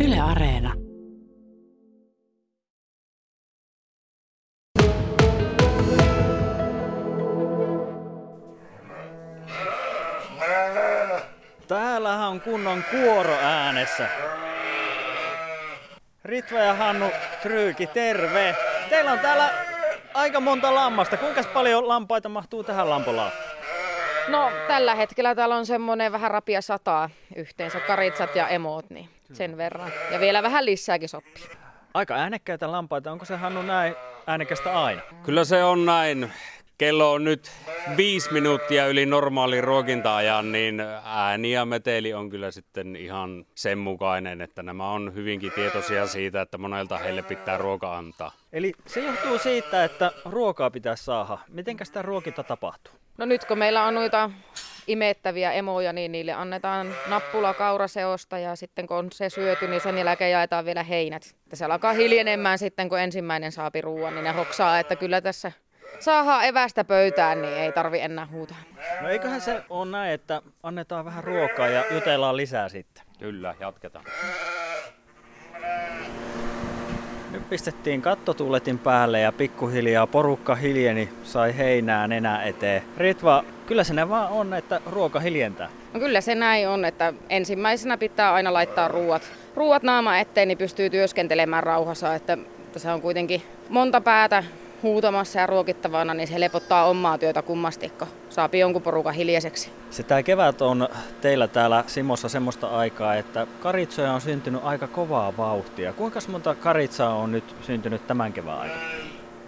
Yle Areena. Täällähän on kunnon kuoro äänessä. Ritva ja Hannu Tryyki, terve! Teillä on täällä aika monta lammasta. Kuinka paljon lampaita mahtuu tähän lampolaan? No tällä hetkellä täällä on semmoinen vähän rapia sataa yhteensä, karitsat ja emot, niin sen verran. Ja vielä vähän lisääkin sopii. Aika äänekkäitä lampaita. Onko se Hannu näin äänekästä aina? Kyllä se on näin. Kello on nyt viisi minuuttia yli normaali ruokinta-ajan, niin ääni ja meteli on kyllä sitten ihan sen mukainen, että nämä on hyvinkin tietoisia siitä, että monelta heille pitää ruoka antaa. Eli se johtuu siitä, että ruokaa pitää saada. Mitenkä sitä ruokinta tapahtuu? No nyt kun meillä on noita imettäviä emoja, niin niille annetaan nappula kauraseosta ja sitten kun on se syöty, niin sen jälkeen jaetaan vielä heinät. Että se alkaa hiljenemään sitten, kun ensimmäinen saapi ruoan, niin ne hoksaa, että kyllä tässä saadaan evästä pöytään, niin ei tarvi enää huutaa. No eiköhän se ole näin, että annetaan vähän ruokaa ja jutellaan lisää sitten. Kyllä, jatketaan. Pistettiin kattotuuletin päälle ja pikkuhiljaa porukka hiljeni, sai heinää nenä eteen. Ritva, kyllä se vaan on, että ruoka hiljentää. No kyllä se näin on, että ensimmäisenä pitää aina laittaa ruuat, ruuat naama eteen, niin pystyy työskentelemään rauhassa, että se on kuitenkin monta päätä huutamassa ja ruokittavana, niin se lepottaa omaa työtä kummastikko. Saapi jonkun porukan hiljaiseksi. Se tämä kevät on teillä täällä Simossa semmoista aikaa, että karitsoja on syntynyt aika kovaa vauhtia. Kuinka monta karitsaa on nyt syntynyt tämän kevään aikana?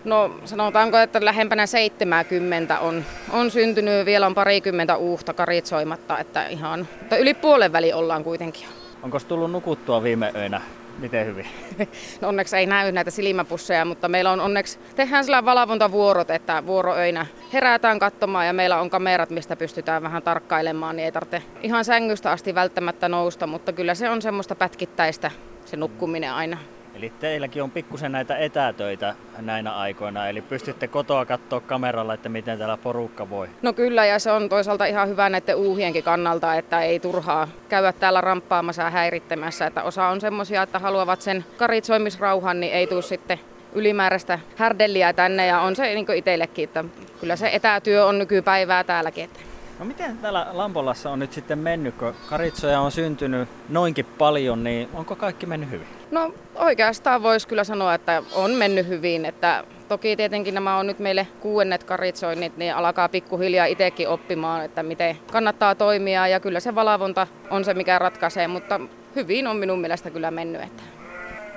No sanotaanko, että lähempänä 70 on, on syntynyt, vielä on parikymmentä uutta karitsoimatta, että ihan, yli puolen väli ollaan kuitenkin. Onko tullut nukuttua viime öinä Miten hyvin? No onneksi ei näy näitä silmäpusseja, mutta meillä on onneksi, tehdään sillä valvontavuorot, että vuoroöinä herätään katsomaan ja meillä on kamerat, mistä pystytään vähän tarkkailemaan, niin ei tarvitse ihan sängystä asti välttämättä nousta, mutta kyllä se on semmoista pätkittäistä se nukkuminen aina. Eli teilläkin on pikkusen näitä etätöitä näinä aikoina, eli pystytte kotoa katsoa kameralla, että miten täällä porukka voi. No kyllä, ja se on toisaalta ihan hyvä näiden uuhienkin kannalta, että ei turhaa käydä täällä ramppaamassa ja häirittämässä. Että osa on semmoisia, että haluavat sen karitsoimisrauhan, niin ei tule sitten ylimääräistä härdelliä tänne, ja on se niin itsellekin, että kyllä se etätyö on nykypäivää täälläkin. Että. No miten täällä Lampolassa on nyt sitten mennyt, kun karitsoja on syntynyt noinkin paljon, niin onko kaikki mennyt hyvin? No oikeastaan voisi kyllä sanoa, että on mennyt hyvin. Että toki tietenkin nämä on nyt meille kuuennet karitsoinnit, niin alkaa pikkuhiljaa itsekin oppimaan, että miten kannattaa toimia. Ja kyllä se valvonta on se, mikä ratkaisee, mutta hyvin on minun mielestä kyllä mennyt. Että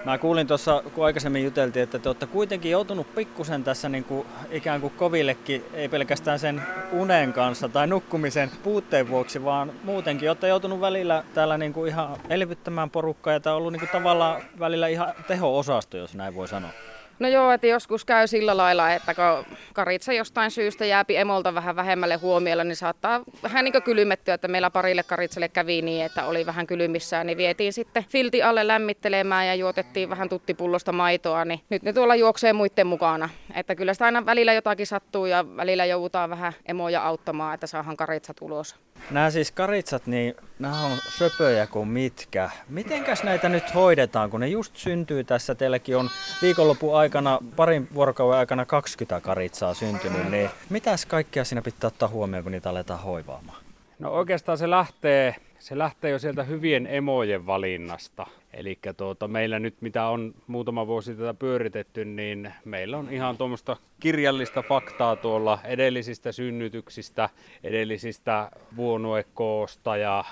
Mä kuulin tuossa, kun aikaisemmin juteltiin, että te olette kuitenkin joutunut pikkusen tässä niin kuin ikään kuin kovillekin, ei pelkästään sen unen kanssa tai nukkumisen puutteen vuoksi, vaan muutenkin olette joutunut välillä täällä niin kuin ihan elvyttämään porukkaa ja tämä on ollut niin kuin tavallaan välillä ihan teho-osasto, jos näin voi sanoa. No joo, että joskus käy sillä lailla, että kun karitsa jostain syystä jääpi emolta vähän vähemmälle huomiolle, niin saattaa vähän niin kylmettyä, että meillä parille karitsalle kävi niin, että oli vähän kylmissään, niin vietiin sitten filti alle lämmittelemään ja juotettiin vähän tuttipullosta maitoa, niin nyt ne tuolla juoksee muiden mukana. Että kyllä sitä aina välillä jotakin sattuu ja välillä joudutaan vähän emoja auttamaan, että saahan karitsa tulos. Nämä siis karitsat, niin nämä on söpöjä kuin mitkä. Mitenkäs näitä nyt hoidetaan, kun ne just syntyy tässä? Teilläkin on viikonlopun aikana, parin vuorokauden aikana 20 karitsaa syntynyt, niin mitäs kaikkea siinä pitää ottaa huomioon, kun niitä aletaan hoivaamaan? No oikeastaan se lähtee, se lähtee jo sieltä hyvien emojen valinnasta. Eli tuota, meillä nyt, mitä on muutama vuosi tätä pyöritetty, niin meillä on ihan tuommoista kirjallista faktaa tuolla edellisistä synnytyksistä, edellisistä vuonuekoosta ja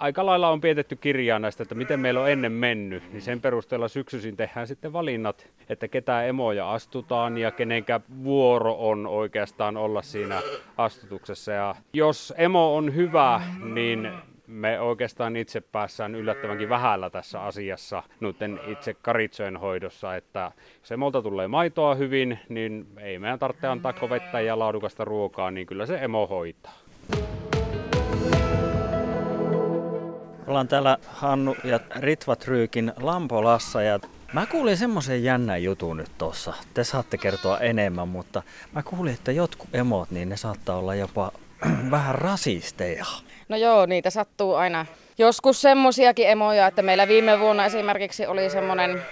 aika lailla on pietetty kirjaa näistä, että miten meillä on ennen mennyt, niin sen perusteella syksyisin tehdään sitten valinnat, että ketä emoja astutaan ja kenenkä vuoro on oikeastaan olla siinä astutuksessa. Ja jos emo on hyvä, niin me oikeastaan itse päässään yllättävänkin vähällä tässä asiassa noiden itse karitsojen hoidossa, että jos emolta tulee maitoa hyvin, niin ei meidän tarvitse antaa kovettä ja laadukasta ruokaa, niin kyllä se emo hoitaa. Ollaan täällä Hannu ja Ritva Tryykin Lampolassa ja mä kuulin semmoisen jännän jutun nyt tossa. Te saatte kertoa enemmän, mutta mä kuulin, että jotkut emot, niin ne saattaa olla jopa vähän rasisteja. No joo, niitä sattuu aina joskus semmoisiakin emoja, että meillä viime vuonna esimerkiksi oli semmoinen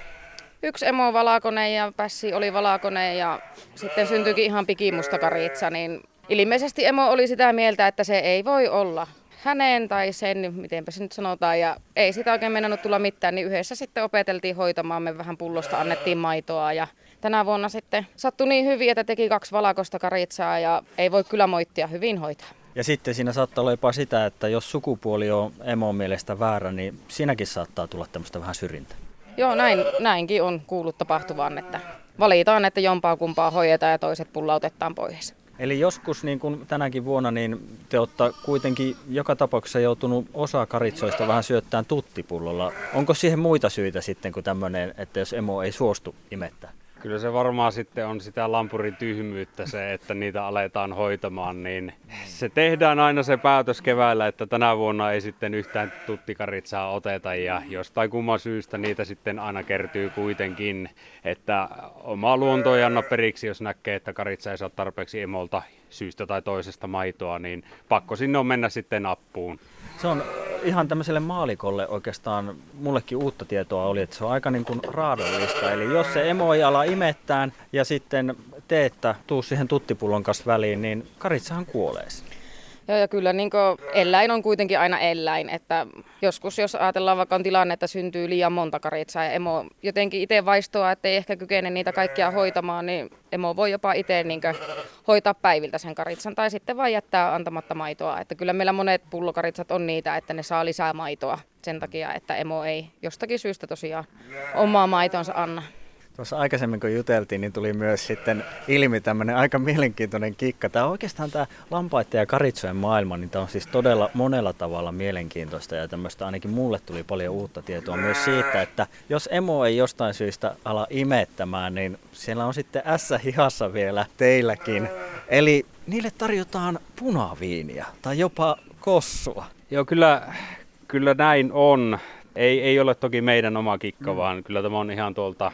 yksi emo valakone ja pässi oli valakone ja sitten syntyikin ihan pikimusta karitsa, niin ilmeisesti emo oli sitä mieltä, että se ei voi olla hänen tai sen, mitenpä se nyt sanotaan, ja ei sitä oikein mennä tulla mitään, niin yhdessä sitten opeteltiin hoitamaan, me vähän pullosta annettiin maitoa ja tänä vuonna sitten sattui niin hyvin, että teki kaksi valakosta karitsaa ja ei voi kyllä moittia hyvin hoitaa. Ja sitten siinä saattaa olla jopa sitä, että jos sukupuoli on emon mielestä väärä, niin siinäkin saattaa tulla tämmöistä vähän syrjintää. Joo, näin, näinkin on kuullut tapahtuvan, että valitaan, että jompaa kumpaa hoidetaan ja toiset pullautetaan pois. Eli joskus niin kuin tänäkin vuonna niin te olette kuitenkin joka tapauksessa joutunut osa karitsoista vähän syöttään tuttipullolla. Onko siihen muita syitä sitten kuin tämmöinen, että jos emo ei suostu imettää? Kyllä se varmaan sitten on sitä lampurin tyhmyyttä se, että niitä aletaan hoitamaan, niin se tehdään aina se päätös keväällä, että tänä vuonna ei sitten yhtään tuttikaritsaa oteta ja jostain kumman syystä niitä sitten aina kertyy kuitenkin, että oma luonto ei anna periksi, jos näkee, että karitsa ei saa tarpeeksi emolta syystä tai toisesta maitoa, niin pakko sinne on mennä sitten appuun. Se on ihan tämmöiselle maalikolle oikeastaan mullekin uutta tietoa oli, että se on aika niin kuin raadollista. Eli jos se emo ei ala imettään ja sitten teettä tuu siihen tuttipullon kanssa väliin, niin karitsahan kuolee. Joo, ja kyllä niin eläin on kuitenkin aina eläin, että joskus jos ajatellaan vaikka on tilanne, että syntyy liian monta karitsaa ja emo jotenkin itse vaistoa, että ei ehkä kykene niitä kaikkia hoitamaan, niin emo voi jopa itse niin hoitaa päiviltä sen karitsan tai sitten vain jättää antamatta maitoa. Että kyllä meillä monet pullokaritsat on niitä, että ne saa lisää maitoa sen takia, että emo ei jostakin syystä tosiaan omaa maitonsa anna. Tuossa aikaisemmin kun juteltiin, niin tuli myös sitten ilmi tämmöinen aika mielenkiintoinen kikka. Tämä oikeastaan tämä lampaiden ja karitsojen maailma, niin tämä on siis todella monella tavalla mielenkiintoista ja tämmöistä ainakin mulle tuli paljon uutta tietoa myös siitä, että jos emo ei jostain syystä ala imettämään, niin siellä on sitten ässä hihassa vielä teilläkin. Eli niille tarjotaan punaviiniä tai jopa kossua. Joo, kyllä, kyllä näin on. Ei, ei ole toki meidän oma kikka, mm. vaan kyllä tämä on ihan tuolta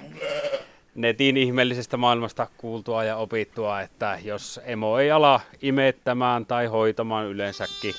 netin ihmeellisestä maailmasta kuultua ja opittua, että jos emo ei ala imettämään tai hoitamaan yleensäkin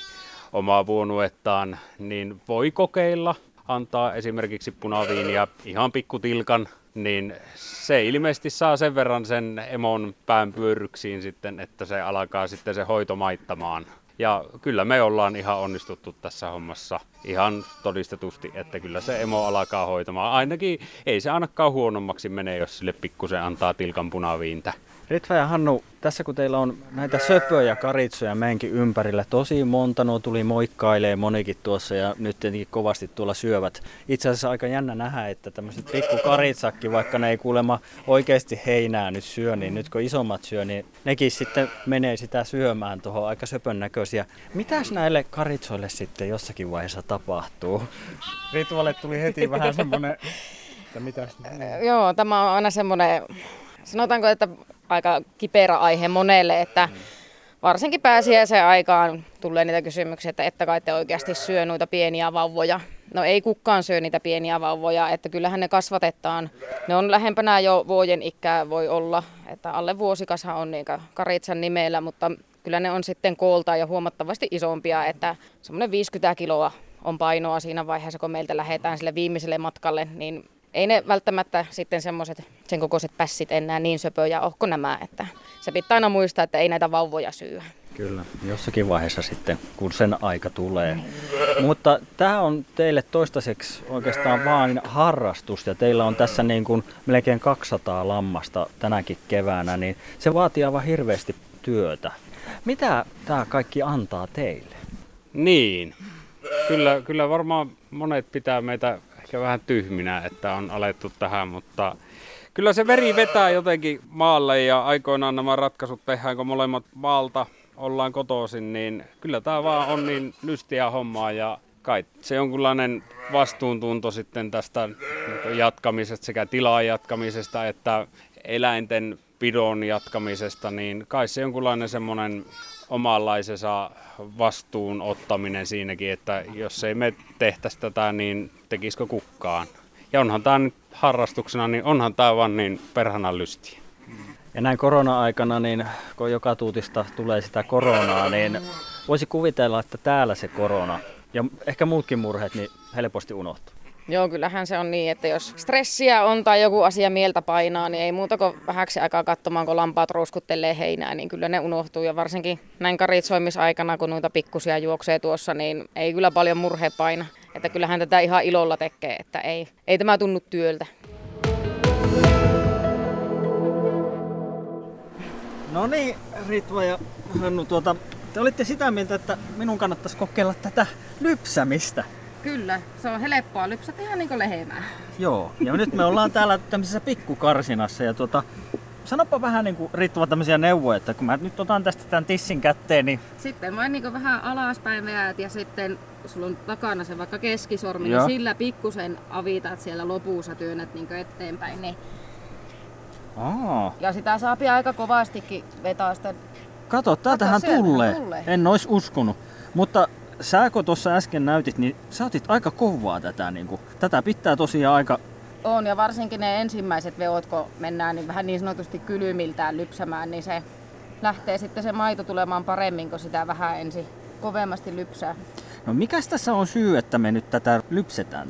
omaa vuonuettaan, niin voi kokeilla antaa esimerkiksi punaviinia ihan pikkutilkan, niin se ilmeisesti saa sen verran sen emon pään pyörryksiin sitten, että se alkaa sitten se hoito maittamaan. Ja kyllä me ollaan ihan onnistuttu tässä hommassa ihan todistetusti, että kyllä se emo alkaa hoitamaan. Ainakin ei se ainakaan huonommaksi mene, jos sille pikkusen antaa tilkan punaviintä. Ritva ja Hannu, tässä kun teillä on näitä söpöjä karitsoja meidänkin ympärillä, tosi monta nuo tuli moikkailee monikin tuossa ja nyt tietenkin kovasti tuolla syövät. Itse asiassa aika jännä nähdä, että tämmöiset pikku karitsakki, vaikka ne ei kuulemma oikeasti heinää nyt syö, niin nyt kun isommat syö, niin nekin sitten menee sitä syömään tuohon aika söpön näköisiä. Mitäs näille karitsoille sitten jossakin vaiheessa tapahtuu? Ritvalle tuli heti vähän semmoinen, että mitäs? Joo, tämä on aina semmoinen sanotaanko, että aika kiperä aihe monelle, että varsinkin pääsiäisen aikaan tulee niitä kysymyksiä, että että kai te oikeasti syö noita pieniä vauvoja. No ei kukaan syö niitä pieniä vauvoja, että kyllähän ne kasvatetaan. Ne on lähempänä jo vuoden ikää voi olla, että alle vuosikashan on niin karitsan nimellä, mutta kyllä ne on sitten kooltaan ja huomattavasti isompia, että semmoinen 50 kiloa on painoa siinä vaiheessa, kun meiltä lähdetään sille viimeiselle matkalle, niin ei ne välttämättä sitten semmoiset sen kokoiset pässit enää niin söpöjä ole kuin nämä, että se pitää aina muistaa, että ei näitä vauvoja syö. Kyllä, jossakin vaiheessa sitten, kun sen aika tulee. Mutta tämä on teille toistaiseksi oikeastaan vain harrastus ja teillä on tässä niin kuin melkein 200 lammasta tänäkin keväänä, niin se vaatii aivan hirveästi työtä. Mitä tämä kaikki antaa teille? Niin, kyllä, kyllä varmaan monet pitää meitä ehkä vähän tyhminä, että on alettu tähän, mutta kyllä se veri vetää jotenkin maalle ja aikoinaan nämä ratkaisut tehdään, kun molemmat maalta ollaan kotoisin, niin kyllä tämä vaan on niin lystiä hommaa ja kai se jonkunlainen vastuuntunto sitten tästä jatkamisesta sekä tilaa jatkamisesta että eläinten pidon jatkamisesta, niin kai se jonkunlainen semmoinen omanlaisensa vastuun ottaminen siinäkin, että jos ei me tehtäisi tätä, niin tekisikö kukkaan. Ja onhan tämä nyt harrastuksena, niin onhan tämä vaan niin perhana lystiä. Ja näin korona-aikana, niin kun joka tuutista tulee sitä koronaa, niin voisi kuvitella, että täällä se korona ja ehkä muutkin murheet niin helposti unohtuu. Joo, kyllähän se on niin, että jos stressiä on tai joku asia mieltä painaa, niin ei muuta kuin vähäksi aikaa katsomaan, kun lampaat ruuskuttelee heinää, niin kyllä ne unohtuu. Ja varsinkin näin karitsoimisaikana, kun noita pikkusia juoksee tuossa, niin ei kyllä paljon murhe paina. Että kyllähän tätä ihan ilolla tekee, että ei, ei tämä tunnu työltä. No niin, Ritva ja Hannu, tuota, te olitte sitä mieltä, että minun kannattaisi kokeilla tätä lypsämistä. Kyllä, se on helppoa lypsätä ihan niin kuin lehmää. Joo, ja nyt me ollaan täällä tämmöisessä pikkukarsinassa ja tuota, sanopa vähän niin kuin Ritva tämmöisiä neuvoja, että kun mä nyt otan tästä tämän tissin kätteen, niin... Sitten vain niin vähän alaspäin veät ja sitten sulla on takana se vaikka keskisormi, Joo. niin sillä pikkusen avitat siellä lopussa työnnät niin eteenpäin. Niin. Aa, Ja sitä saapii aika kovastikin vetää sitä. kato, täältähän tulee. tulee. En ois uskonut. Mutta sä kun tuossa äsken näytit, niin sä otit aika kovaa tätä. Niin kuin, tätä pitää tosiaan aika... On ja varsinkin ne ensimmäiset veot, kun mennään niin vähän niin sanotusti kylmiltään lypsämään, niin se lähtee sitten se maito tulemaan paremmin, kun sitä vähän ensin kovemmasti lypsää. No mikäs tässä on syy, että me nyt tätä lypsetään?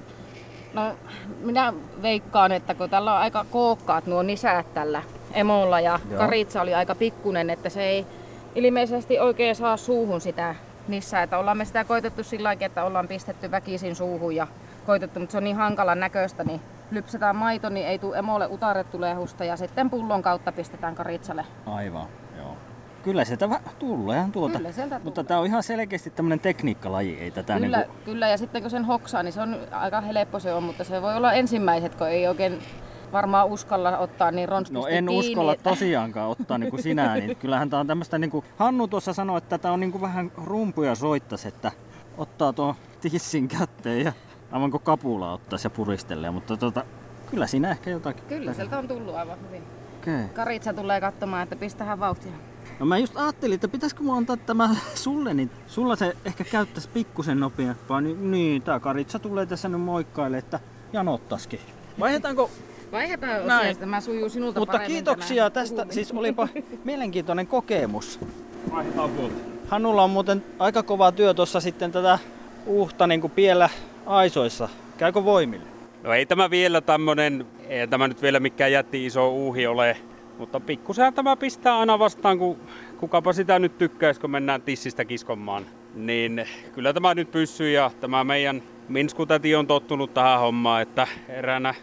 No, minä veikkaan, että kun tällä on aika kookkaat nuo nisäät tällä emolla ja Joo. karitsa oli aika pikkunen, että se ei ilmeisesti oikein saa suuhun sitä nissää. Että ollaan me sitä koitettu sillä lailla, että ollaan pistetty väkisin suuhun ja koitettu, mutta se on niin hankalan näköistä, niin lypsetään maito, niin ei tule emolle utarettu lehusta ja sitten pullon kautta pistetään karitsalle. Aivan, joo. Kyllä sieltä tuleehan tuota. Kyllä sieltä Mutta tulee. tämä on ihan selkeästi tämmöinen tekniikkalaji, ei tätä Kyllä, niinku... kyllä, ja sitten kun sen hoksaa, niin se on aika helppo se on, mutta se voi olla ensimmäiset, kun ei oikein varmaan uskalla ottaa niin ronskisti No en kiinni. uskalla että- tosiaankaan ottaa niin kuin sinä, niin kyllähän tämä on tämmöistä niin kuin Hannu tuossa sanoi, että tämä on niin kuin vähän rumpuja soittas, että ottaa tuon tissin kätteen ja aivan kuin kapula ottaisi ja puristelee, mutta tota, kyllä siinä ehkä jotakin. Kyllä, sieltä on tullut aivan hyvin. Okay. Karitsa tulee katsomaan, että pistähän vauhtia. No mä just ajattelin, että pitäisikö mun antaa tämä sulle, niin sulla se ehkä käyttäisi pikkusen nopeampaa. Niin, niin tää karitsa tulee tässä nyt moikkaille, että janottaskin. Vaihdetaanko Vaihdetaan Näin. mä sujuu sinulta Mutta kiitoksia tästä, siis olipa mielenkiintoinen kokemus. Vaihdetaan puolta. Hannulla on muuten aika kova työ tuossa sitten tätä uhta niin kuin piellä aisoissa. Käykö voimille? No ei tämä vielä tämmönen, ei tämä nyt vielä mikään jätti iso uuhi ole, mutta pikkusen tämä pistää aina vastaan, kun kukapa sitä nyt tykkäisi, kun mennään tissistä kiskomaan. Niin kyllä tämä nyt pysyy ja tämä meidän Minskutäti on tottunut tähän hommaan, että eräänä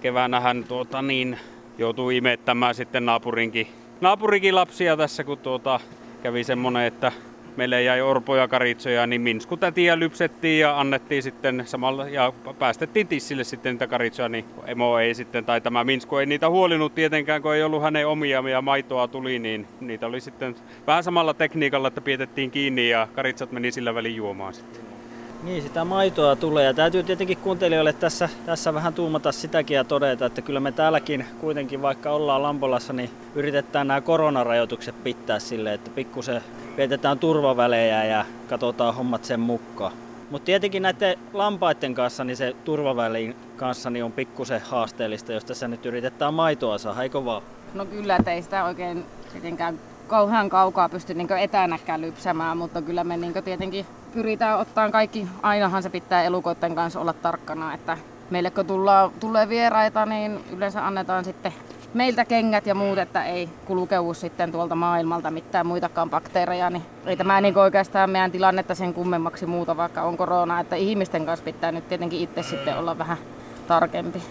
keväänä hän tuota niin, joutui imettämään sitten naapurinkin, naapurinkin lapsia tässä, kun tuota, kävi semmonen, että meille jäi orpoja karitsoja, niin minskutätiä lypsettiin ja annettiin sitten samalla ja päästettiin tissille sitten niitä karitsoja, niin emo ei sitten, tai tämä minsku ei niitä huolinut tietenkään, kun ei ollut hänen omia ja maitoa tuli, niin niitä oli sitten vähän samalla tekniikalla, että pietettiin kiinni ja karitsat meni sillä välin juomaan sitten. Niin, sitä maitoa tulee ja täytyy tietenkin kuuntelijoille tässä, tässä vähän tuumata sitäkin ja todeta, että kyllä me täälläkin kuitenkin vaikka ollaan Lampolassa, niin yritetään nämä koronarajoitukset pitää sille, että pikkusen vietetään turvavälejä ja katsotaan hommat sen mukaan. Mutta tietenkin näiden lampaiden kanssa, niin se turvavälin kanssa niin on pikkusen haasteellista, jos tässä nyt yritetään maitoa saada, eikö vaan? No kyllä, että ei sitä oikein tietenkään kauhean kaukaa pysty niin etänäkään lypsämään, mutta kyllä me niin tietenkin pyritään ottaa kaikki, ainahan se pitää elukoiden kanssa olla tarkkana, että meille kun tullaan, tulee vieraita, niin yleensä annetaan sitten meiltä kengät ja muut, että ei kulkeudu sitten tuolta maailmalta mitään muitakaan bakteereja, niin ei tämä niin oikeastaan meidän tilannetta sen kummemmaksi muuta, vaikka on korona, että ihmisten kanssa pitää nyt tietenkin itse sitten olla vähän tarkempi.